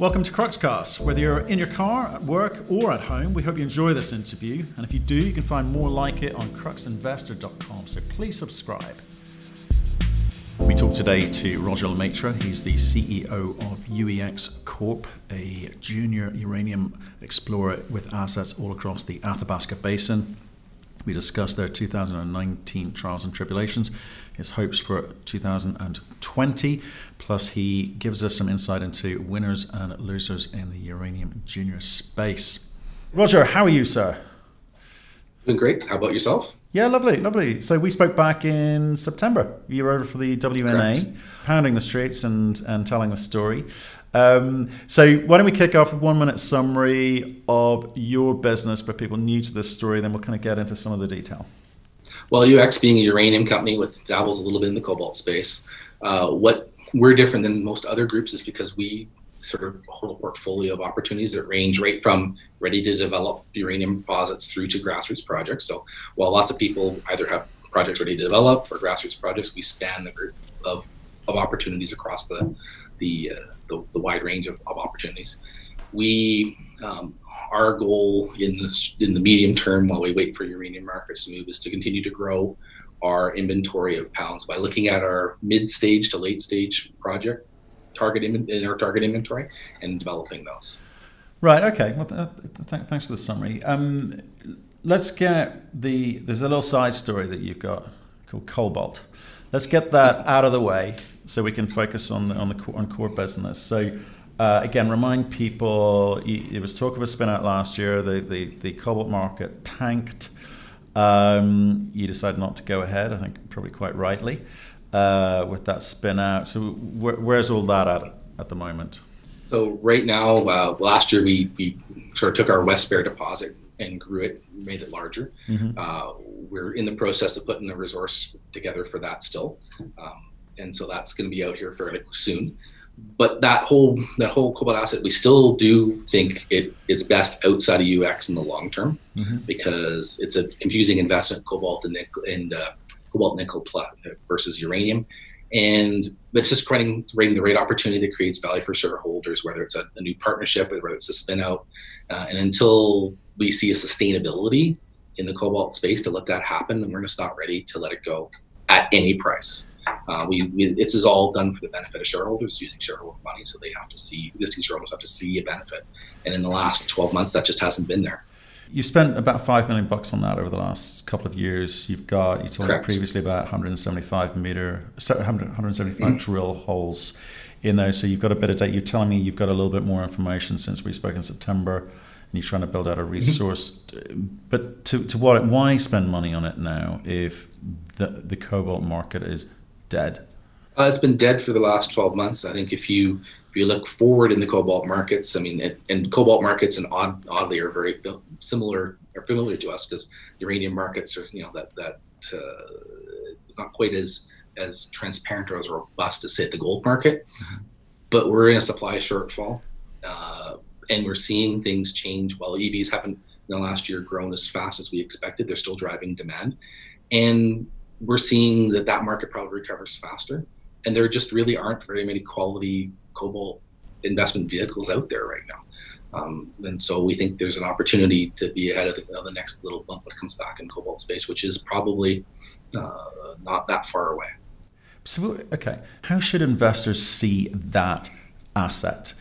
Welcome to Cruxcast. Whether you're in your car, at work, or at home, we hope you enjoy this interview. And if you do, you can find more like it on cruxinvestor.com. So please subscribe. We talk today to Roger Lemaitre. He's the CEO of UEX Corp, a junior uranium explorer with assets all across the Athabasca Basin. We discussed their 2019 trials and tribulations, his hopes for 2020, plus he gives us some insight into winners and losers in the uranium junior space. Roger, how are you, sir? Doing great. How about yourself? Yeah, lovely, lovely. So we spoke back in September. You were over for the WNA, Correct. pounding the streets and, and telling the story. Um, so why don't we kick off with one minute summary of your business for people new to this story, then we'll kind of get into some of the detail. Well, UEX being a uranium company with dabbles a little bit in the cobalt space, uh, what we're different than most other groups is because we sort of hold a portfolio of opportunities that range right from ready to develop uranium deposits through to grassroots projects. So while lots of people either have projects ready to develop or grassroots projects, we span the group of, of opportunities across the the uh, the, the wide range of, of opportunities. We um, our goal in the, in the medium term, while we wait for uranium markets to move, is to continue to grow our inventory of pounds by looking at our mid stage to late stage project target in our target inventory and developing those. Right. Okay. Well, th- th- thanks for the summary. Um, let's get the. There's a little side story that you've got called Cobalt. Let's get that out of the way so we can focus on the, on the on core business. So. Uh, again, remind people, it was talk of a spin out last year. The, the, the cobalt market tanked. Um, you decided not to go ahead, I think probably quite rightly, uh, with that spin out. So, wh- where's all that at at the moment? So, right now, uh, last year we, we sort of took our West Bear deposit and grew it, made it larger. Mm-hmm. Uh, we're in the process of putting the resource together for that still. Um, and so that's going to be out here fairly soon. But that whole that whole cobalt asset, we still do think it is best outside of UEX in the long term mm-hmm. because it's a confusing investment, cobalt and nickel and uh, cobalt nickel versus uranium, and it's just creating, creating the right opportunity that creates value for shareholders, whether it's a, a new partnership, or whether it's a spin out, uh, and until we see a sustainability in the cobalt space to let that happen, and we're just not ready to let it go at any price. Uh, we, we this is all done for the benefit of shareholders using shareholder money, so they have to see existing shareholders have to see a benefit. And in the last 12 months, that just hasn't been there. You've spent about five million bucks on that over the last couple of years. You've got you told me previously about 175 meter, 175 mm-hmm. drill holes in there. So you've got a bit of data. You're telling me you've got a little bit more information since we spoke in September, and you're trying to build out a mm-hmm. resource. Mm-hmm. But to, to what? Why spend money on it now if the the cobalt market is dead? Uh, it's been dead for the last 12 months. I think if you if you look forward in the cobalt markets, I mean, it, and cobalt markets and odd, oddly are very similar are familiar to us because uranium markets are you know that that uh, not quite as as transparent or as robust as say the gold market, mm-hmm. but we're in a supply shortfall, uh, and we're seeing things change. While EVs haven't in the last year grown as fast as we expected, they're still driving demand, and we're seeing that that market probably recovers faster. And there just really aren't very many quality cobalt investment vehicles out there right now. Um, and so we think there's an opportunity to be ahead of the, of the, next little bump that comes back in cobalt space, which is probably uh, not that far away. So, okay, how should investors see that asset?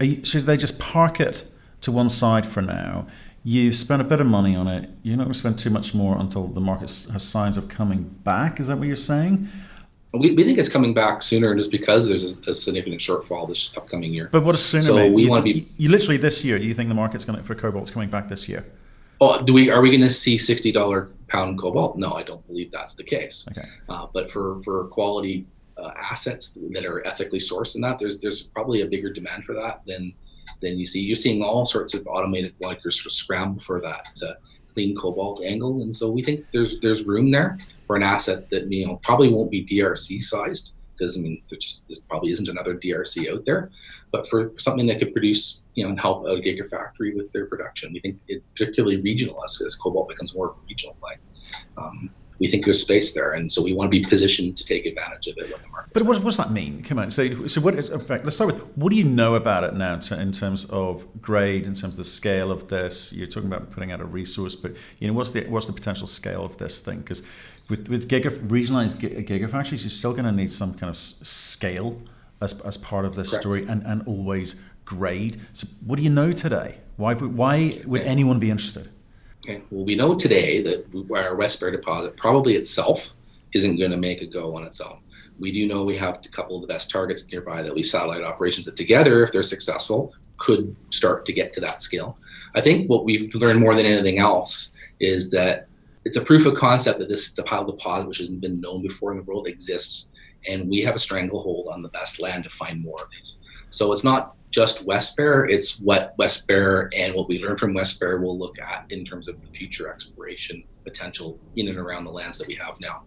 You, should they just park it to one side for now You've spent a bit of money on it. You're not going to spend too much more until the market has signs of coming back. Is that what you're saying? We, we think it's coming back sooner just because there's a, a significant shortfall this upcoming year. But what is sooner? So mate? we want to be. You literally this year. Do you think the market's going to, for cobalt's coming back this year? Oh, do we? Are we going to see sixty dollar pound cobalt? No, I don't believe that's the case. Okay. Uh, but for for quality uh, assets that are ethically sourced and that, there's there's probably a bigger demand for that than then you see you're seeing all sorts of automated molecules sort of scramble for that uh, clean cobalt angle, and so we think there's there's room there for an asset that you know probably won't be DRC sized because I mean there just there probably isn't another DRC out there, but for something that could produce you know and help out a gigafactory with their production, we think it particularly regional as, as cobalt becomes more regional like. Um, we think there's space there, and so we want to be positioned to take advantage of it when the market. But what, does that mean? Come on. So, so what? In fact, let's start with what do you know about it now to, in terms of grade, in terms of the scale of this? You're talking about putting out a resource, but you know, what's the what's the potential scale of this thing? Because with with giga, regionalized gigafactories, you're still going to need some kind of scale as, as part of this Correct. story, and, and always grade. So, what do you know today? Why why would anyone be interested? Okay. Well, we know today that our West Bear deposit probably itself isn't going to make a go on its own. We do know we have a couple of the best targets nearby that we satellite operations that together, if they're successful, could start to get to that scale. I think what we've learned more than anything else is that it's a proof of concept that this pile deposit, which hasn't been known before in the world, exists, and we have a stranglehold on the best land to find more of these. So it's not just West Bear, it's what West Bear and what we learn from West Bear will look at in terms of the future exploration potential in and around the lands that we have now.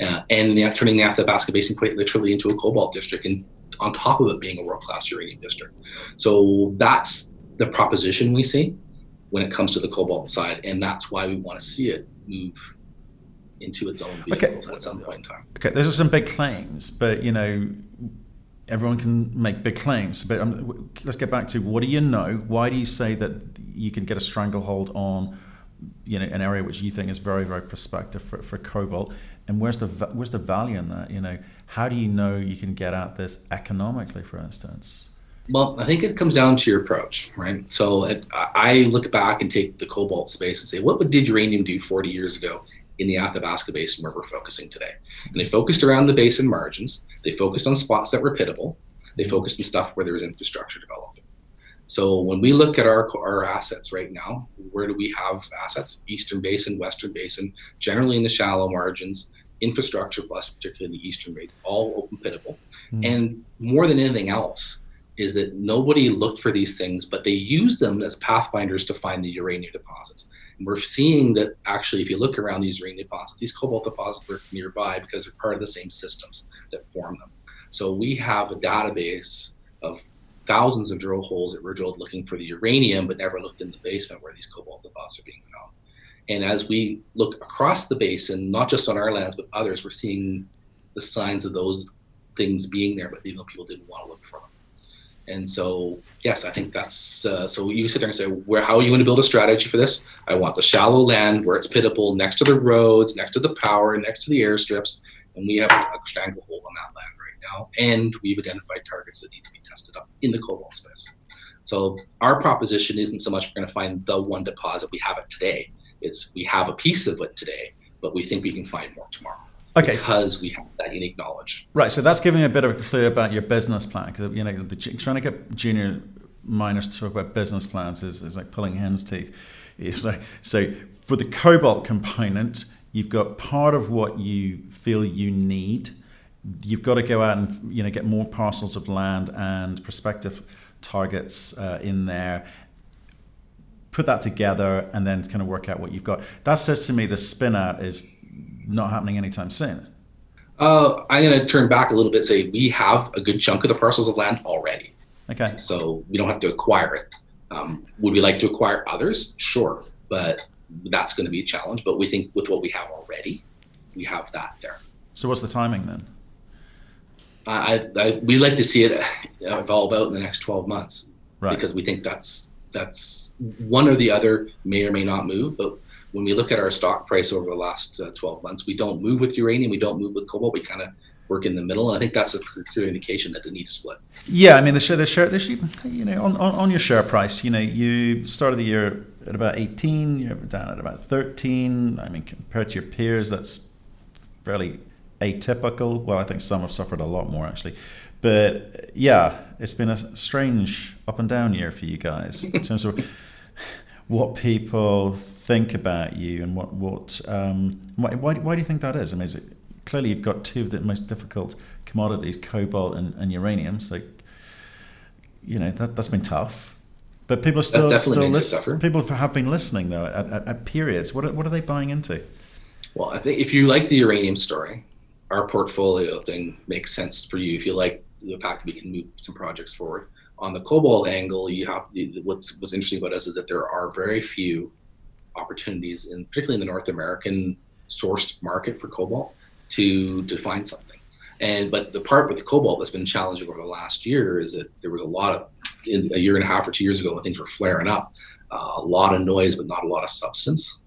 Uh, and the, turning the Athabasca Basin quite literally into a cobalt district, and on top of it being a world class uranium district. So that's the proposition we see when it comes to the cobalt side, and that's why we want to see it move into its own vehicles okay. at some point in time. Okay, those are some big claims, but you know, everyone can make big claims. But um, let's get back to what do you know? Why do you say that you can get a stranglehold on, you know, an area which you think is very, very prospective for, for cobalt? And where's the where's the value in that? You know, how do you know you can get at this economically, for instance? Well, I think it comes down to your approach, right? So it, I look back and take the cobalt space and say, what did uranium do 40 years ago in the Athabasca Basin where we're focusing today? And they focused around the basin margins. They focused on spots that were pitable. They focused on stuff where there was infrastructure development. So when we look at our our assets right now, where do we have assets? Eastern Basin, Western Basin, generally in the shallow margins, infrastructure plus, particularly in the Eastern Basin, all open pitable. Mm. And more than anything else, is that nobody looked for these things, but they used them as pathfinders to find the uranium deposits. And we're seeing that actually, if you look around these uranium deposits, these cobalt deposits are nearby because they're part of the same systems that form them. So we have a database of thousands of drill holes that were drilled looking for the uranium, but never looked in the basement where these cobalt deposits are being found. And as we look across the basin, not just on our lands, but others, we're seeing the signs of those things being there, but even though people didn't want to look for them. And so, yes, I think that's uh, so. You sit there and say, "Where? How are you going to build a strategy for this?" I want the shallow land where it's pitable, next to the roads, next to the power, next to the airstrips, and we have a, stranglehold on that land right now. And we've identified targets that need to be tested up in the cobalt space. So our proposition isn't so much we're going to find the one deposit we have it today. It's we have a piece of it today, but we think we can find more tomorrow. Okay. Because we have that unique knowledge. Right. So that's giving a bit of a clue about your business plan. Because you know, the, trying to get junior miners to talk about business plans is, is like pulling hen's teeth. It's like so for the cobalt component, you've got part of what you feel you need. You've got to go out and you know get more parcels of land and prospective targets uh, in there put that together and then kind of work out what you've got. That says to me the spin out is not happening anytime soon. Uh, I'm going to turn back a little bit. Say we have a good chunk of the parcels of land already. Okay. So we don't have to acquire it. Um, would we like to acquire others? Sure, but that's going to be a challenge. But we think with what we have already, we have that there. So what's the timing then? I, I we like to see it evolve out in the next 12 months, right? Because we think that's that's one or the other may or may not move, but when we look at our stock price over the last uh, 12 months, we don't move with uranium, we don't move with cobalt, we kind of work in the middle. And I think that's a clear indication that they need to split. Yeah, I mean, the share, the share, the share you know, on, on, on, your share price, you know, you started the year at about 18, you're down at about 13. I mean, compared to your peers, that's fairly atypical. Well, I think some have suffered a lot more actually. But yeah, it's been a strange up and down year for you guys in terms of what people think about you and what what um, why, why, why do you think that is? I mean, is it, clearly you've got two of the most difficult commodities, cobalt and, and uranium. So you know that that's been tough. But people are still still listening. People have been listening though at, at, at, periods. What are, what are they buying into? Well, I think if you like the uranium story, our portfolio thing makes sense for you. If you like the fact that we can move some projects forward, on the cobalt angle, you have what's what's interesting about us is that there are very few opportunities, in particularly in the North American sourced market for cobalt to find something. And but the part with the cobalt that's been challenging over the last year is that there was a lot of in a year and a half or two years ago when things were flaring up, uh, a lot of noise but not a lot of substance.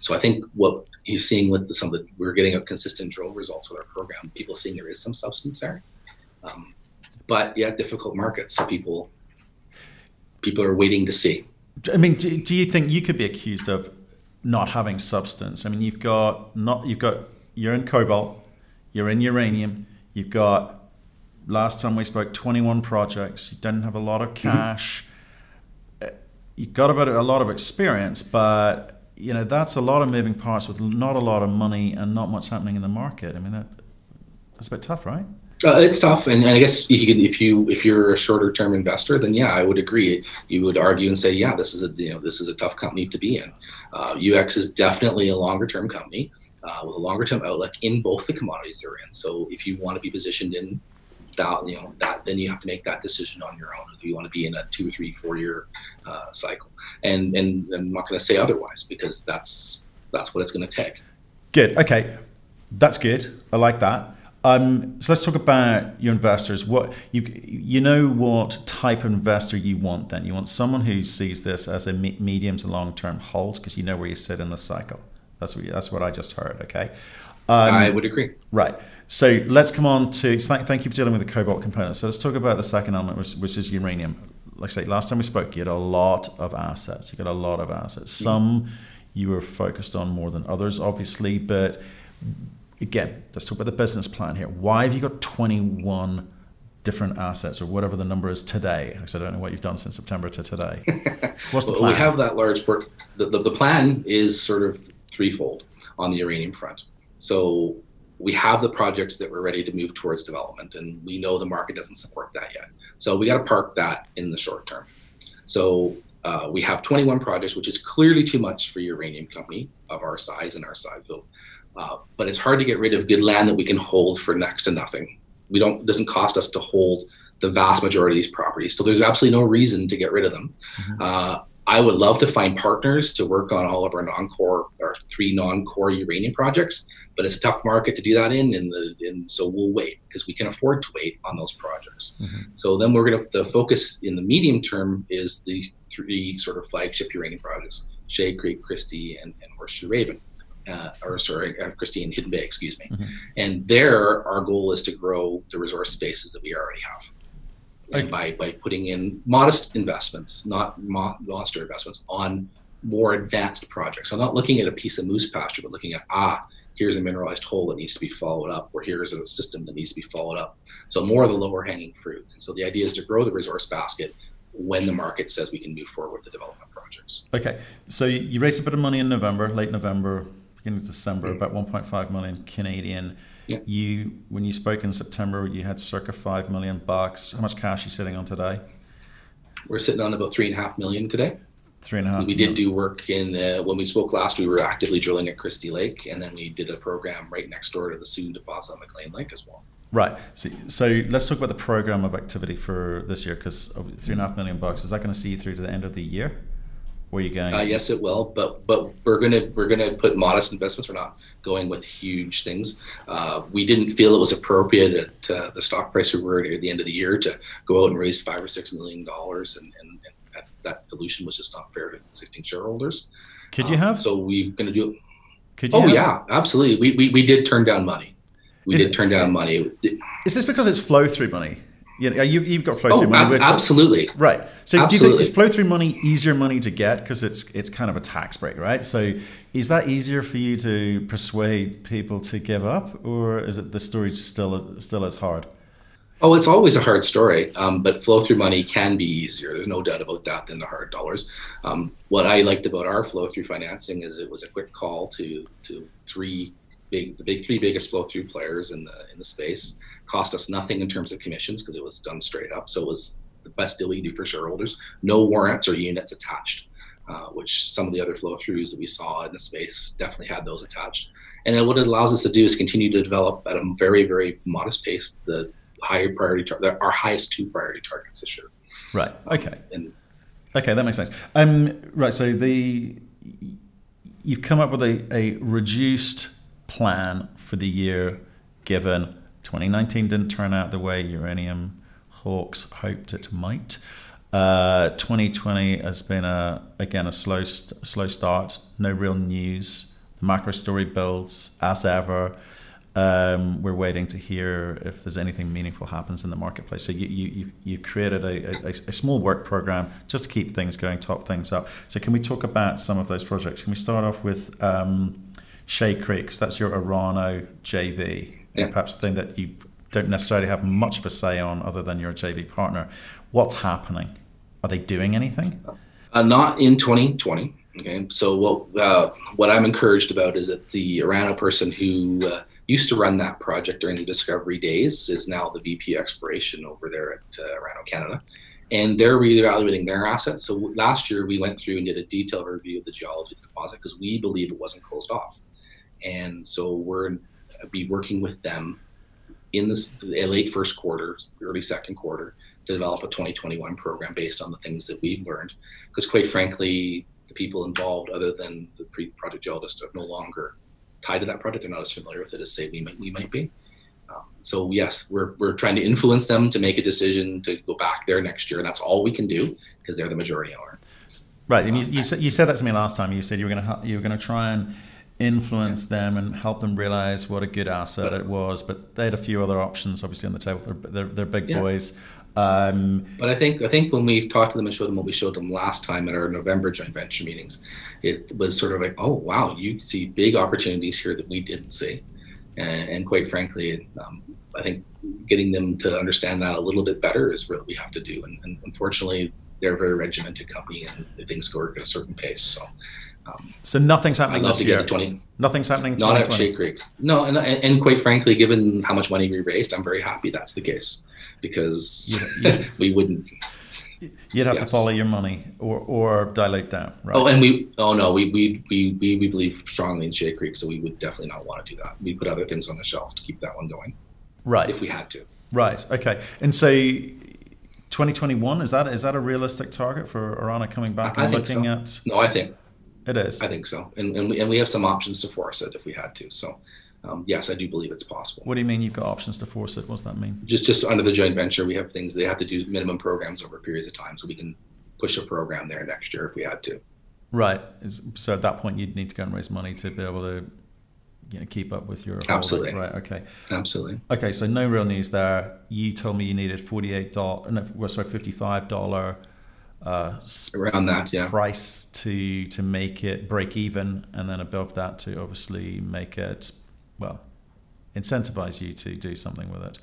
So I think what you're seeing with the, some of the we're getting a consistent drill results with our program. People seeing there is some substance there, um, but yeah, difficult markets. So people people are waiting to see. I mean, do, do you think you could be accused of not having substance? I mean, you've got not you've got you're in cobalt, you're in uranium, you've got last time we spoke 21 projects. You didn't have a lot of mm-hmm. cash. Mm-hmm. You've got about a lot of experience, but you know that's a lot of moving parts with not a lot of money and not much happening in the market. I mean that that's a bit tough, right? Uh, it's tough, and, and I guess you could, if you if you're a shorter term investor, then yeah, I would agree. You would argue and say, yeah, this is a you know this is a tough company to be in. Uh, UEX is definitely a longer term company uh, with a longer term outlook in both the commodities they're in. So if you want to be positioned in that, you know that, then you have to make that decision on your own. If you want to be in a two, three, four year uh, cycle, and and I'm not going to say otherwise because that's that's what it's going to take. Good. Okay, that's good. I like that. Um, so let's talk about your investors. What you you know what type of investor you want? Then you want someone who sees this as a medium to long term hold because you know where you sit in the cycle. That's what you, that's what I just heard. Okay. Um, I would agree. Right. So let's come on to thank you for dealing with the cobalt component. So let's talk about the second element, which, which is uranium. Like I say, last time we spoke, you had a lot of assets. You got a lot of assets. Mm-hmm. Some you were focused on more than others, obviously, but again, let's talk about the business plan here. Why have you got 21 different assets or whatever the number is today? Because I don't know what you've done since September to today. What's the plan? we have that large port. The, the, the plan is sort of threefold on the uranium front. So we have the projects that we're ready to move towards development, and we know the market doesn't support that yet. So we got to park that in the short term. So uh, we have 21 projects, which is clearly too much for a uranium company of our size and our size build. Uh, but it's hard to get rid of good land that we can hold for next to nothing. We don't. It doesn't cost us to hold the vast majority of these properties, so there's absolutely no reason to get rid of them. Mm-hmm. Uh, I would love to find partners to work on all of our non-core, our three non-core uranium projects, but it's a tough market to do that in, and, the, and so we'll wait because we can afford to wait on those projects. Mm-hmm. So then we're going to the focus in the medium term is the three sort of flagship uranium projects: Shea Creek, Christie, and, and Horseshoe Raven uh, or sorry, uh, Christine Hidden Bay, excuse me. Mm-hmm. And there, our goal is to grow the resource spaces that we already have. Okay. By, by putting in modest investments, not mo- monster investments, on more advanced projects. So I'm not looking at a piece of moose pasture, but looking at ah, here's a mineralized hole that needs to be followed up, or here's a system that needs to be followed up. So more of the lower hanging fruit. And so the idea is to grow the resource basket when the market says we can move forward with the development projects. Okay, so you raised a bit of money in November, late November, beginning of December, about 1.5 million Canadian. Yeah. You, when you spoke in September, you had circa five million bucks. How much cash are you sitting on today? We're sitting on about three and a half million today. Three and a half. We did do work in uh, when we spoke last. We were actively drilling at Christie Lake, and then we did a program right next door to the Sue deposit on McClean Lake as well. Right. So, so let's talk about the program of activity for this year, because three and a half million bucks is that going to see you through to the end of the year? Where are you going? Uh, yes, it will, but but we're gonna we're gonna put modest investments. We're not going with huge things. Uh, we didn't feel it was appropriate at uh, the stock price we were at at the end of the year to go out and raise five or six million dollars, and, and, and that, that, dilution was just not fair to existing shareholders. Could you um, have? So we're gonna do. Could you? Oh have? yeah, absolutely. We, we we did turn down money. We is did it, turn down money. Is this because it's flow through money? You know, you, you've got flow through oh, money. Ab- absolutely. Right. So absolutely. do you think is flow through money easier money to get because it's it's kind of a tax break, right? So is that easier for you to persuade people to give up, or is it the story still still as hard? Oh, it's always a hard story, um, but flow through money can be easier. There's no doubt about that than the hard dollars. Um, what I liked about our flow through financing is it was a quick call to to three big the big three biggest flow through players in the in the space cost us nothing in terms of commissions because it was done straight up. So it was the best deal we could do for shareholders. No warrants or units attached uh, which some of the other flow throughs that we saw in the space definitely had those attached. And then what it allows us to do is continue to develop at a very very modest pace the higher priority tar- our highest two priority targets this year. Right. Okay. And okay that makes sense. Um right so the you've come up with a, a reduced plan for the year given 2019 didn't turn out the way uranium hawks hoped it might? Uh, 2020 has been a again a slow slow start. No real news. The macro story builds as ever. Um, we're waiting to hear if there's anything meaningful happens in the marketplace. So you you you created a, a, a, small work program just to keep things going, top things up. So can we talk about some of those projects? Can we start off with um, Shea Creek because that's your Orano JV, yeah. perhaps the thing that you don't necessarily have much of a say on other than your JV partner. What's happening? Are they doing anything? Uh, not in 2020. Okay, so what uh, what I'm encouraged about is that the Orano person who uh, used to run that project during the discovery days is now the VP exploration over there at uh, Orano Canada, and they're reevaluating their assets. So last year we went through and did a detailed review of the geology of the deposit because we believe it wasn't closed off, and so we're be working with them in this the late first quarter, early second quarter to develop a 2021 program based on the things that we've learned. Because quite frankly, the people involved, other than the pre-project geologists, are no longer tied to that project. They're not as familiar with it as say we might we might be. Um, so yes, we're we're trying to influence them to make a decision to go back there next year, and that's all we can do because they're the majority owner. Right, and you, you, said, you said that to me last time. You said you were going to you were going to try and influence them and help them realize what a good asset it was. But they had a few other options, obviously, on the table. They're, they're, they're big yeah. boys. Um, but I think I think when we talked to them and showed them what we showed them last time at our November joint venture meetings, it was sort of like, oh wow, you see big opportunities here that we didn't see, and, and quite frankly, um, I think getting them to understand that a little bit better is what we have to do. And, and unfortunately, they're a very regimented company and things go at a certain pace. So um, so nothing's happening this year. 20, nothing's happening. Not at Shea Creek. No, and, and, and quite frankly, given how much money we raised, I'm very happy that's the case because you, you, we wouldn't. You'd have yes. to follow your money or, or dilute down, right? Oh, and we oh no, we we, we we we believe strongly in Shea Creek, so we would definitely not want to do that. We put other things on the shelf to keep that one going, right? If we had to, right? Okay, and so 2021 is that is that a realistic target for Orano coming back and looking so. at? No, I think it is. I think so, and and we, and we have some options to force it if we had to. So, um, yes, I do believe it's possible. What do you mean you've got options to force it? What does that mean? Just just under the joint venture, we have things they have to do minimum programs over periods of time, so we can push a program there next year if we had to. Right. So at that point, you'd need to go and raise money to be able to you know, keep up with your absolutely right. Okay, absolutely. Okay, so no real news there. You told me you needed forty eight dollar, no, sorry, fifty five dollar uh, around that yeah price to to make it break even and then above that to obviously make it well incentivize you to do something with it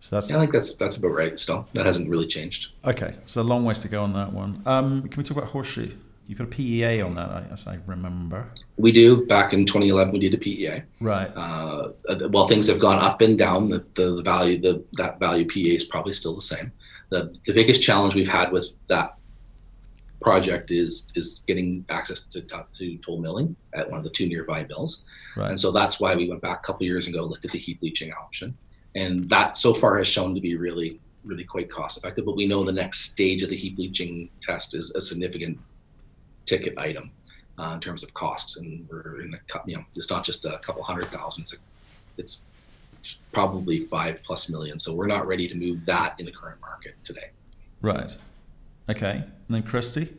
so that's yeah, I think that's that's about right still that hasn't really changed okay so a long ways to go on that one um, can we talk about horseshoe You've got a PEA on that, as I remember. We do. Back in 2011, we did a PEA. Right. Uh, well, things have gone up and down. The, the, the value, the that value PEA is probably still the same. The the biggest challenge we've had with that project is is getting access to to toll milling at one of the two nearby mills, right. and so that's why we went back a couple years ago, looked at the heap leaching option, and that so far has shown to be really really quite cost effective. But we know the next stage of the heap leaching test is a significant ticket item uh, in terms of costs, and we're in the you know it's not just a couple hundred thousand, it's, a, it's probably five plus million. So we're not ready to move that in the current market today. Right. Okay. And then Christie?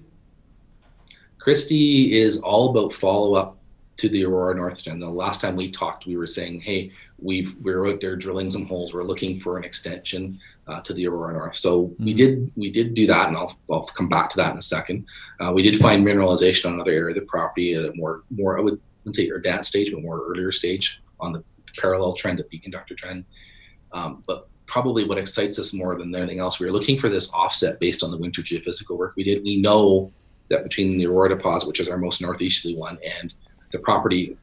Christie is all about follow up to the Aurora North. And the last time we talked, we were saying, hey, we've we're out there drilling some holes. We're looking for an extension uh, to the Aurora North. So mm-hmm. we did we did do that, and I'll I'll come back to that in a second. Uh, we did find mineralization on another area of the property at a more more I would not say advanced stage, but more earlier stage on the parallel trend, a B conductor trend. Um, but probably what excites us more than anything else, we were looking for this offset based on the winter geophysical work we did. We know that between the Aurora deposit, which is our most northeasterly one, and the property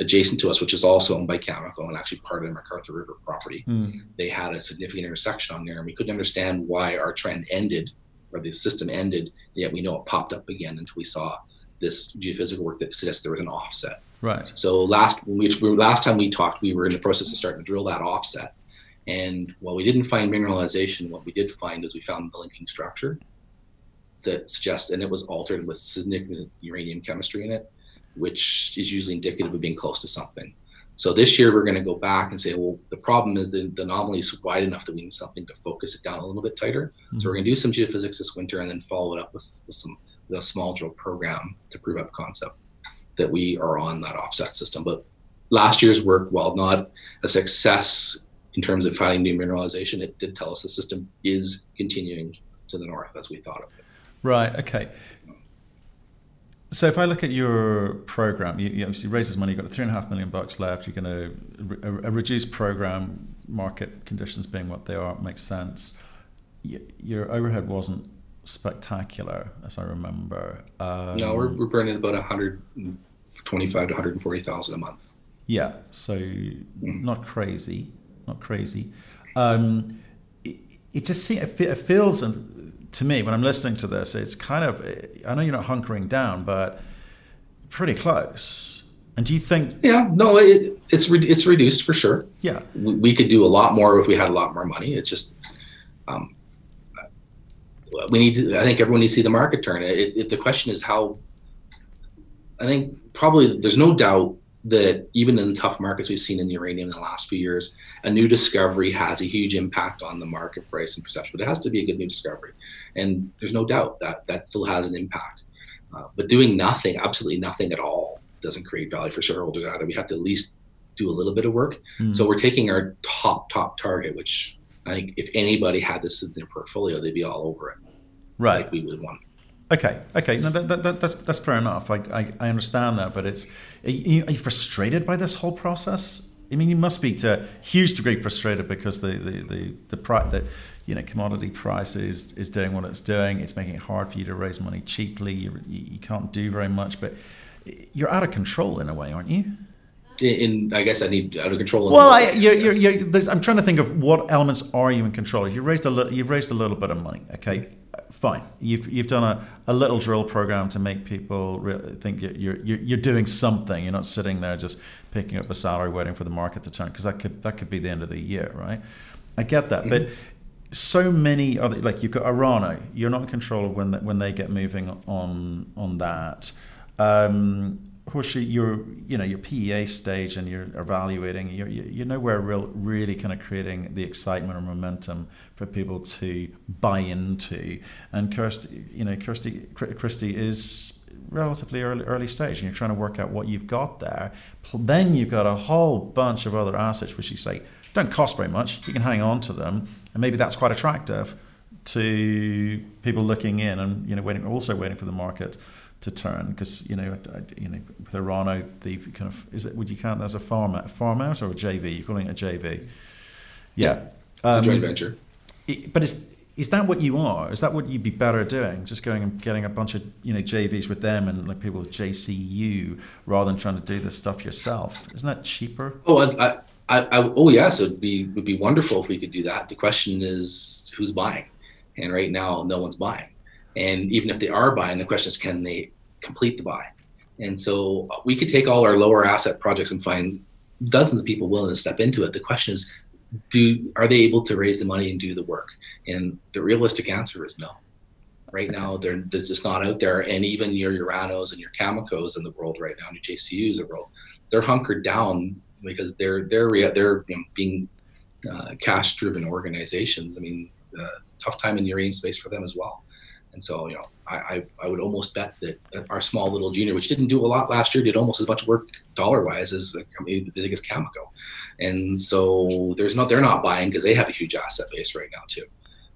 adjacent to us, which is also owned by Cameco and actually part of the McArthur River property, mm. they had a significant intersection on there, and we couldn't understand why our trend ended or the system ended. Yet we know it popped up again until we saw this geophysical work that suggests there was an offset. Right. So last we, last time we talked, we were in the process of starting to drill that offset, and while we didn't find mineralization, what we did find is we found the linking structure that suggests, and it was altered with significant uranium chemistry in it, which is usually indicative of being close to something. So this year we're going to go back and say, well, the problem is the, the anomaly is wide enough that we need something to focus it down a little bit tighter. Mm-hmm. So we're going to do some geophysics this winter and then follow it up with, with some with a small drill program to prove up concept that we are on that offset system. But last year's work, while not a success in terms of finding new mineralization, it did tell us the system is continuing to the north as we thought of it. Right. Okay. So if I look at your program, you, you obviously raises money. You've got three and a half million bucks left. You're going to a, a reduced program, market conditions being what they are, makes sense. Your overhead wasn't spectacular, as I remember. Um, no, we're, we're burning about 125 to 140,000 a month. Yeah, so mm. not crazy, not crazy. Um, it, it, just seems, it feels to me when I'm listening to this, it's kind of I know you're not hunkering down, but pretty close. And do you think? Yeah, no, it, it's re- it's reduced for sure. Yeah, we, we, could do a lot more if we had a lot more money. It's just um, we need to. I think everyone needs to see the market turn. It, it, the question is how. I think probably there's no doubt that even in the tough markets we've seen in uranium in the last few years, a new discovery has a huge impact on the market price and perception. But it has to be a good new discovery, and there's no doubt that that still has an impact. Uh, but doing nothing, absolutely nothing at all, doesn't create value for shareholders either. We have to at least do a little bit of work. Mm. So we're taking our top top target, which I think if anybody had this in their portfolio, they'd be all over it. Right. Like we would want. Okay, okay, no, that, that, that's that's fair enough. I, I, I understand that, but it's are you, are you, frustrated by this whole process? I mean, you must be to a huge degree frustrated because the the the the, pri- the you know commodity price is is doing what it's doing. It's making it hard for you to raise money cheaply. You you can't do very much, but you're out of control in a way, aren't you? in, I guess I need out of control. Well, I, you're, you're, you're, I'm trying to think of what elements are you in control. You raised a little, you've raised a little bit of money. Okay, fine. You've you've done a, a little drill program to make people really think you're, you're you're doing something. You're not sitting there just picking up a salary waiting for the market to turn because that could that could be the end of the year, right? I get that, mm-hmm. but so many other like you've got Orano. You're not in control of when the, when they get moving on on that. Um, course, you're you know your PEA stage and you're evaluating. You're you're nowhere real really kind of creating the excitement or momentum for people to buy into. And Kirsty, you know, Kirsty Christie is relatively early early stage, and you're trying to work out what you've got there. Then you've got a whole bunch of other assets which you say don't cost very much. You can hang on to them, and maybe that's quite attractive to people looking in and you know waiting also waiting for the market to turn because you know you know with Orano the kind of is it would you count that as a farm out, farm out or a JV? You're calling it a JV. Yeah, yeah. Um, it's a joint venture. It, but is is that what you are? Is that what you'd be better doing? Just going and getting a bunch of you know JVs with them and like people with JCU rather than trying to do this stuff yourself? Isn't that cheaper? Oh, I, I, I, oh yes, it'd be would be wonderful if we could do that. The question is who's buying, and right now no one's buying. And even if they are buying, the question is, can they complete the buy? And so uh, we could take all our lower asset projects and find dozens of people willing to step into it. The question is, do are they able to raise the money and do the work? And the realistic answer is no. Right now, they're, they're just not out there. And even your Oranos and your Camecos in the world right now, your JCUs in the world, they're hunkered down because they're they're they're you know, being uh, cash-driven organizations. I mean, uh, it's a tough time in the uranium space for them as well. And so, you know, I, I, I, would almost bet that our small little junior, which didn't do a lot last year, did almost as much work dollar wise as the the biggest Cameco. And so there's not they're not buying because they have a huge asset base right now too.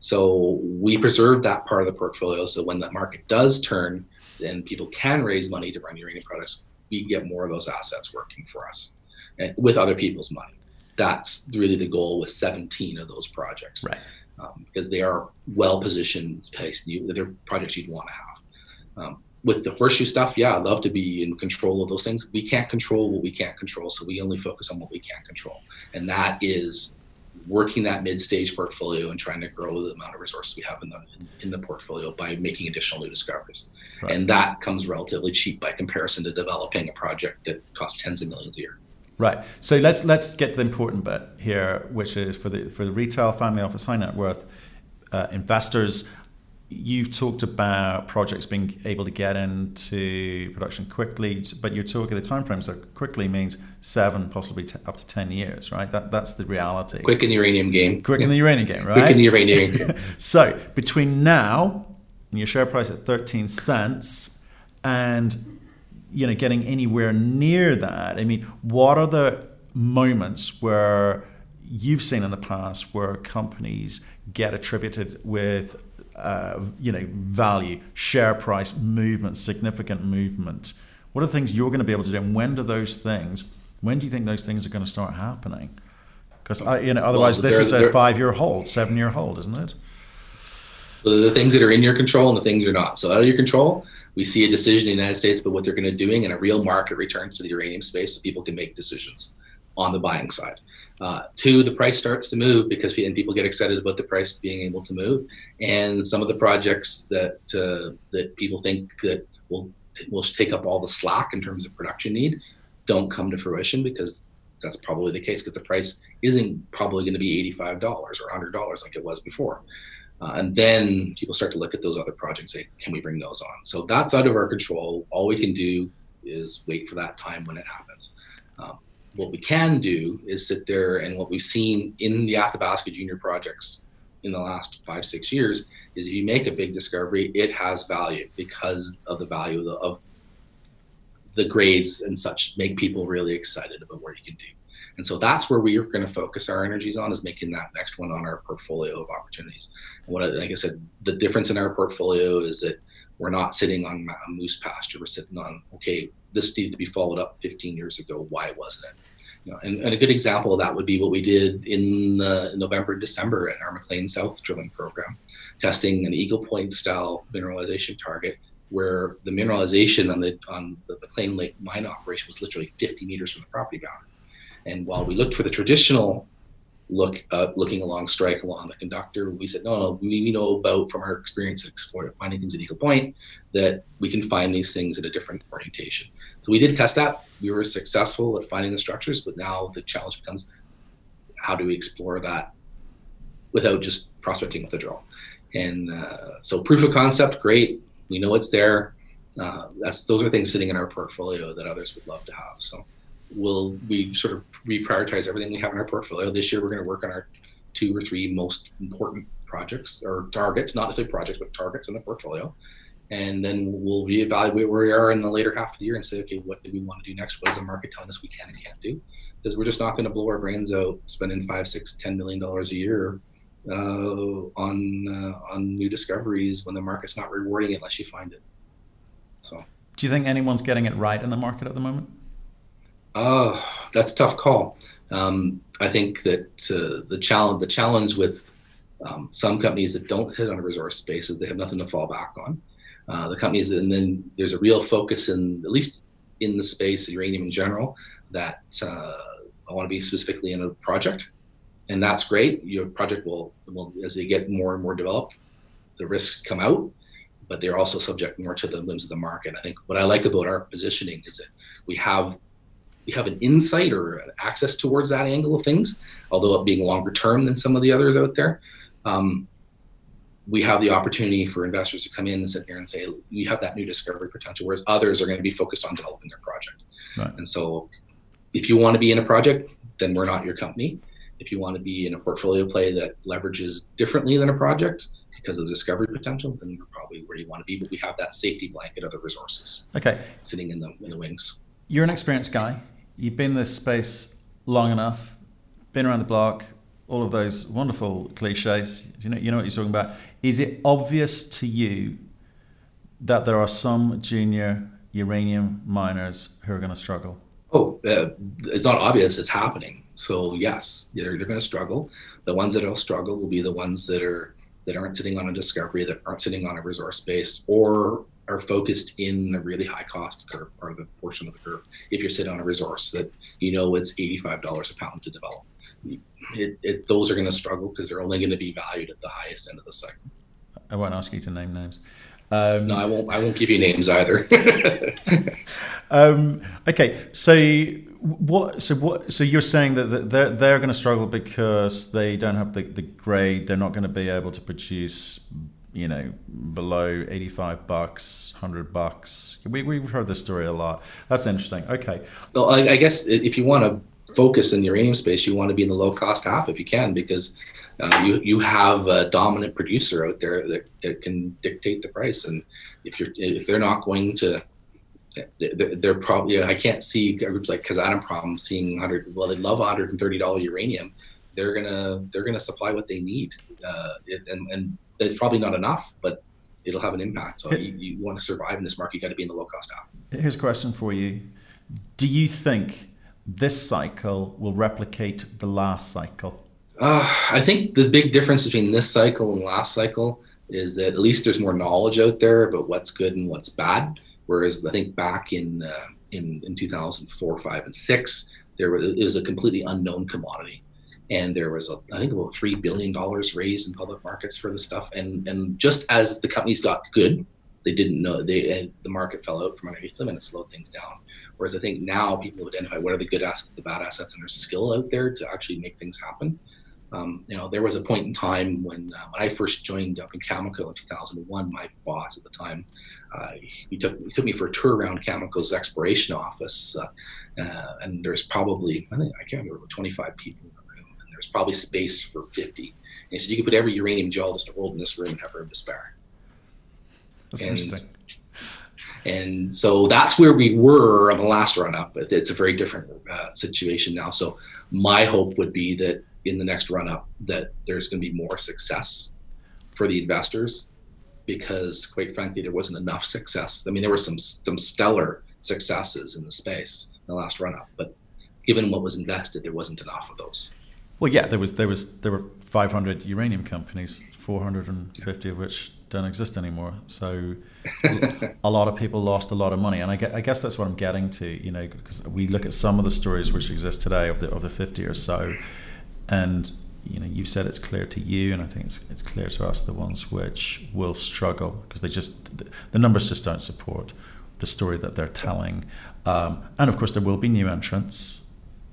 So we preserve that part of the portfolio. So when the market does turn and people can raise money to run uranium products, we get more of those assets working for us and with other people's money. That's really the goal with 17 of those projects. Right um, because they are well positioned space. You, they're projects you'd want to have. Um, with the horseshoe stuff, yeah, I'd love to be in control of those things. We can't control what we can't control, so we only focus on what we can control, and that is working that mid-stage portfolio and trying to grow the amount of resources we have in the in the portfolio by making additional new discoveries. Right. And that comes relatively cheap by comparison to developing a project that costs tens of millions a year. Right. So let's let's get the important bit here, which is for the for the retail family office high net worth uh, investors. you've talked about projects being able to get into production quickly, but you're talking the timeframes that quickly means seven, possibly t- up to ten years, right? That that's the reality. Quick in the uranium game. Quick yeah. in the uranium game, right? Quick in the uranium game. so between now and your share price at thirteen cents, and you know getting anywhere near that, I mean, what are the moments where you've seen in the past where companies get attributed with uh, you know value, share price movement, significant movement. What are the things you're going to be able to do, and when do those things? When do you think those things are going to start happening? Because you know, otherwise, well, this is a five-year hold, seven-year hold, isn't it? the things that are in your control and the things you're not. So out of your control, we see a decision in the United States about what they're going to doing, and a real market return to the uranium space, so people can make decisions on the buying side. Uh, two, the price starts to move because and people get excited about the price being able to move, and some of the projects that uh, that people think that will will take up all the slack in terms of production need don't come to fruition because that's probably the case because the price isn't probably going to be $85 or $100 like it was before. Uh, and then people start to look at those other projects say, can we bring those on? So that's out of our control. All we can do is wait for that time when it happens. Um, what we can do is sit there and what we've seen in the Athabasca Junior projects in the last five six years is if you make a big discovery, it has value because of the value of the, of the grades and such make people really excited about what you can do. And so that's where we are going to focus our energies on is making that next one on our portfolio of opportunities. And what, I, like I said, the difference in our portfolio is that we're not sitting on a moose pasture. We're sitting on, okay, this needed to be followed up 15 years ago. Why wasn't it? You know, and, and, a good example of that would be what we did in November, December at our McClean South drilling program, testing an Eagle Point style mineralization target where the mineralization on the on the McClean Lake mine operation was literally 50 meters from the property boundary. And while we looked for the traditional look uh, looking along strike along the conductor. We said, no, no, we know about from our experience at exploring finding things at Eagle Point that we can find these things at a different orientation. So we did test that. We were successful at finding the structures, but now the challenge becomes how do we explore that without just prospecting with a drill? And uh, so proof of concept, great. We know it's there. Uh, that's those are things sitting in our portfolio that others would love to have. So we'll we sort of reprioritize everything we have in our portfolio. This year, we're going to work on our two or three most important projects or targets, not necessarily projects, but targets in the portfolio. And then we'll reevaluate where we are in the later half of the year and say, okay, what do we want to do next? What is the market telling us we can and can't do? Because we're just not going to blow our brains out spending five, six, ten million dollars a year uh, on uh, on new discoveries when the market's not rewarding it unless you find it. So, do you think anyone's getting it right in the market at the moment? Oh, that's tough call. Um, I think that uh, the challenge the challenge with um, some companies that don't hit on a resource space is they have nothing to fall back on. Uh, the companies, and then there's a real focus in at least in the space, uranium in general, that uh, I want to be specifically in a project, and that's great. Your project will, will as they get more and more developed, the risks come out, but they're also subject more to the whims of the market. I think what I like about our positioning is that we have we have an insight or access towards that angle of things, although it being longer term than some of the others out there. Um, we have the opportunity for investors to come in and sit here and say, we have that new discovery potential, whereas others are going to be focused on developing their project. Right. And so, if you want to be in a project, then we're not your company. If you want to be in a portfolio play that leverages differently than a project because of the discovery potential, then you're probably where you want to be. But we have that safety blanket of the resources. Okay. Sitting in the in the wings. You're an experienced guy you've been in this space long enough, been around the block, all of those wonderful cliches. You know, you know what you're talking about. Is it obvious to you that there are some junior uranium miners who are going to struggle? Oh, uh, it's not obvious. It's happening. So yes, they're, they're going to struggle. The ones that will struggle will be the ones that are that aren't sitting on a discovery, that aren't sitting on a resource base, or are focused in the really high cost curve or the portion of the curve. If you're sitting on a resource that you know it's $85 a pound to develop, it, it, those are going to struggle because they're only going to be valued at the highest end of the cycle. I won't ask you to name names. Um, no, I won't. I won't give you names either. um, okay, so what? So what? So you're saying that they're they're going to struggle because they don't have the, the grade. They're not going to be able to produce you know, below 85 bucks, 100 bucks. We, we've heard this story a lot. That's interesting. Okay. Well, I, I guess if you want to focus in the uranium space, you want to be in the low cost half if you can, because uh, you you have a dominant producer out there that, that can dictate the price, and if you're if they're not going to they're, probably I can't see groups like Kazatomprom seeing 100 well they love 130 dollar uranium they're gonna they're gonna supply what they need uh, and and it's probably not enough but it'll have an impact. So you, you want to survive in this market you got to be in the low cost half here's a question for you. Do you think this cycle will replicate the last cycle? Uh, I think the big difference between this cycle and last cycle is that at least there's more knowledge out there about what's good and what's bad. Whereas I think back in uh, in in 2004, five, and six, there was, it was a completely unknown commodity, and there was a, I think about three billion dollars raised in public markets for the stuff. And and just as the companies got good, they didn't know they the market fell out from underneath them and it slowed things down. Whereas I think now people identify what are the good assets, the bad assets, and there's skill out there to actually make things happen. Um, you know, there was a point in time when, uh, when I first joined up in Cameco in 2001. My boss at the time, uh, he took he took me for a tour around Cameco's exploration office, uh, uh and there's probably I think I can't remember 25 people in the room, and there's probably space for 50. And he said you could put every uranium geologist in the world in this room and have room to spare. That's and, interesting. And so that's where we were on the last run up. It's a very different uh, situation now. So my hope would be that in the next run up that there's going to be more success for the investors because quite frankly there wasn't enough success i mean there were some some stellar successes in the space in the last run up but given what was invested there wasn't enough of those well yeah there was there was there were 500 uranium companies 450 of which don't exist anymore. So a lot of people lost a lot of money. And I, get, I guess that's what i'm getting to you know because we look at some of the stories which exist today of the of the 50 or so and you know you've said it's clear to you and i think it's, it's clear to us the ones which will struggle because they just the numbers just don't support the story that they're telling. Um, and of course there will be new entrants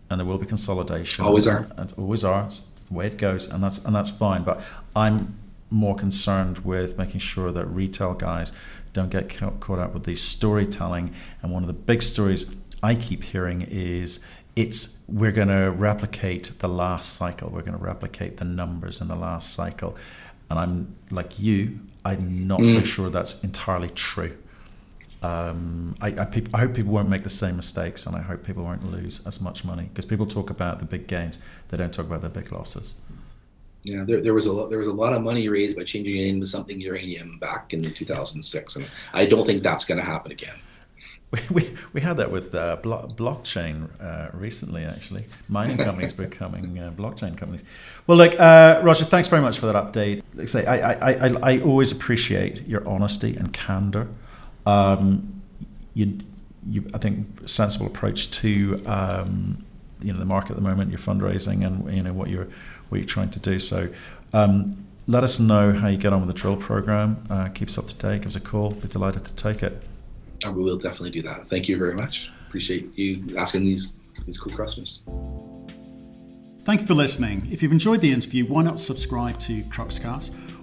and there will be consolidation always are and, always are it's the way it goes and that's and that's fine but i'm more concerned with making sure that retail guys don't get caught up with the storytelling and one of the big stories i keep hearing is it's we're going to replicate the last cycle. We're going to replicate the numbers in the last cycle, and I'm like you. I'm not mm. so sure that's entirely true. Um, I, I, I, hope people won't make the same mistakes, and I hope people won't lose as much money because people talk about the big gains, they don't talk about the big losses. Yeah, there, there was a lot, there was a lot of money raised by changing it into something uranium back in 2006, and I don't think that's going to happen again. We, we, had that with uh, blo- blockchain uh, recently, actually. Mining companies becoming uh, blockchain companies. Well, look, uh, Roger, thanks very much for that update. Like I say, I, I, I, I always appreciate your honesty and candor. Um, you, you, I think, sensible approach to um, you know the market at the moment, your fundraising, and you know what you're what you're trying to do. So. Um, let us know how you get on with the drill program. Uh, keep us up to date. Give us a call. Be delighted to take it. We will definitely do that. Thank you very much. Appreciate you asking these these cool questions. Thank you for listening. If you've enjoyed the interview, why not subscribe to Cruxcast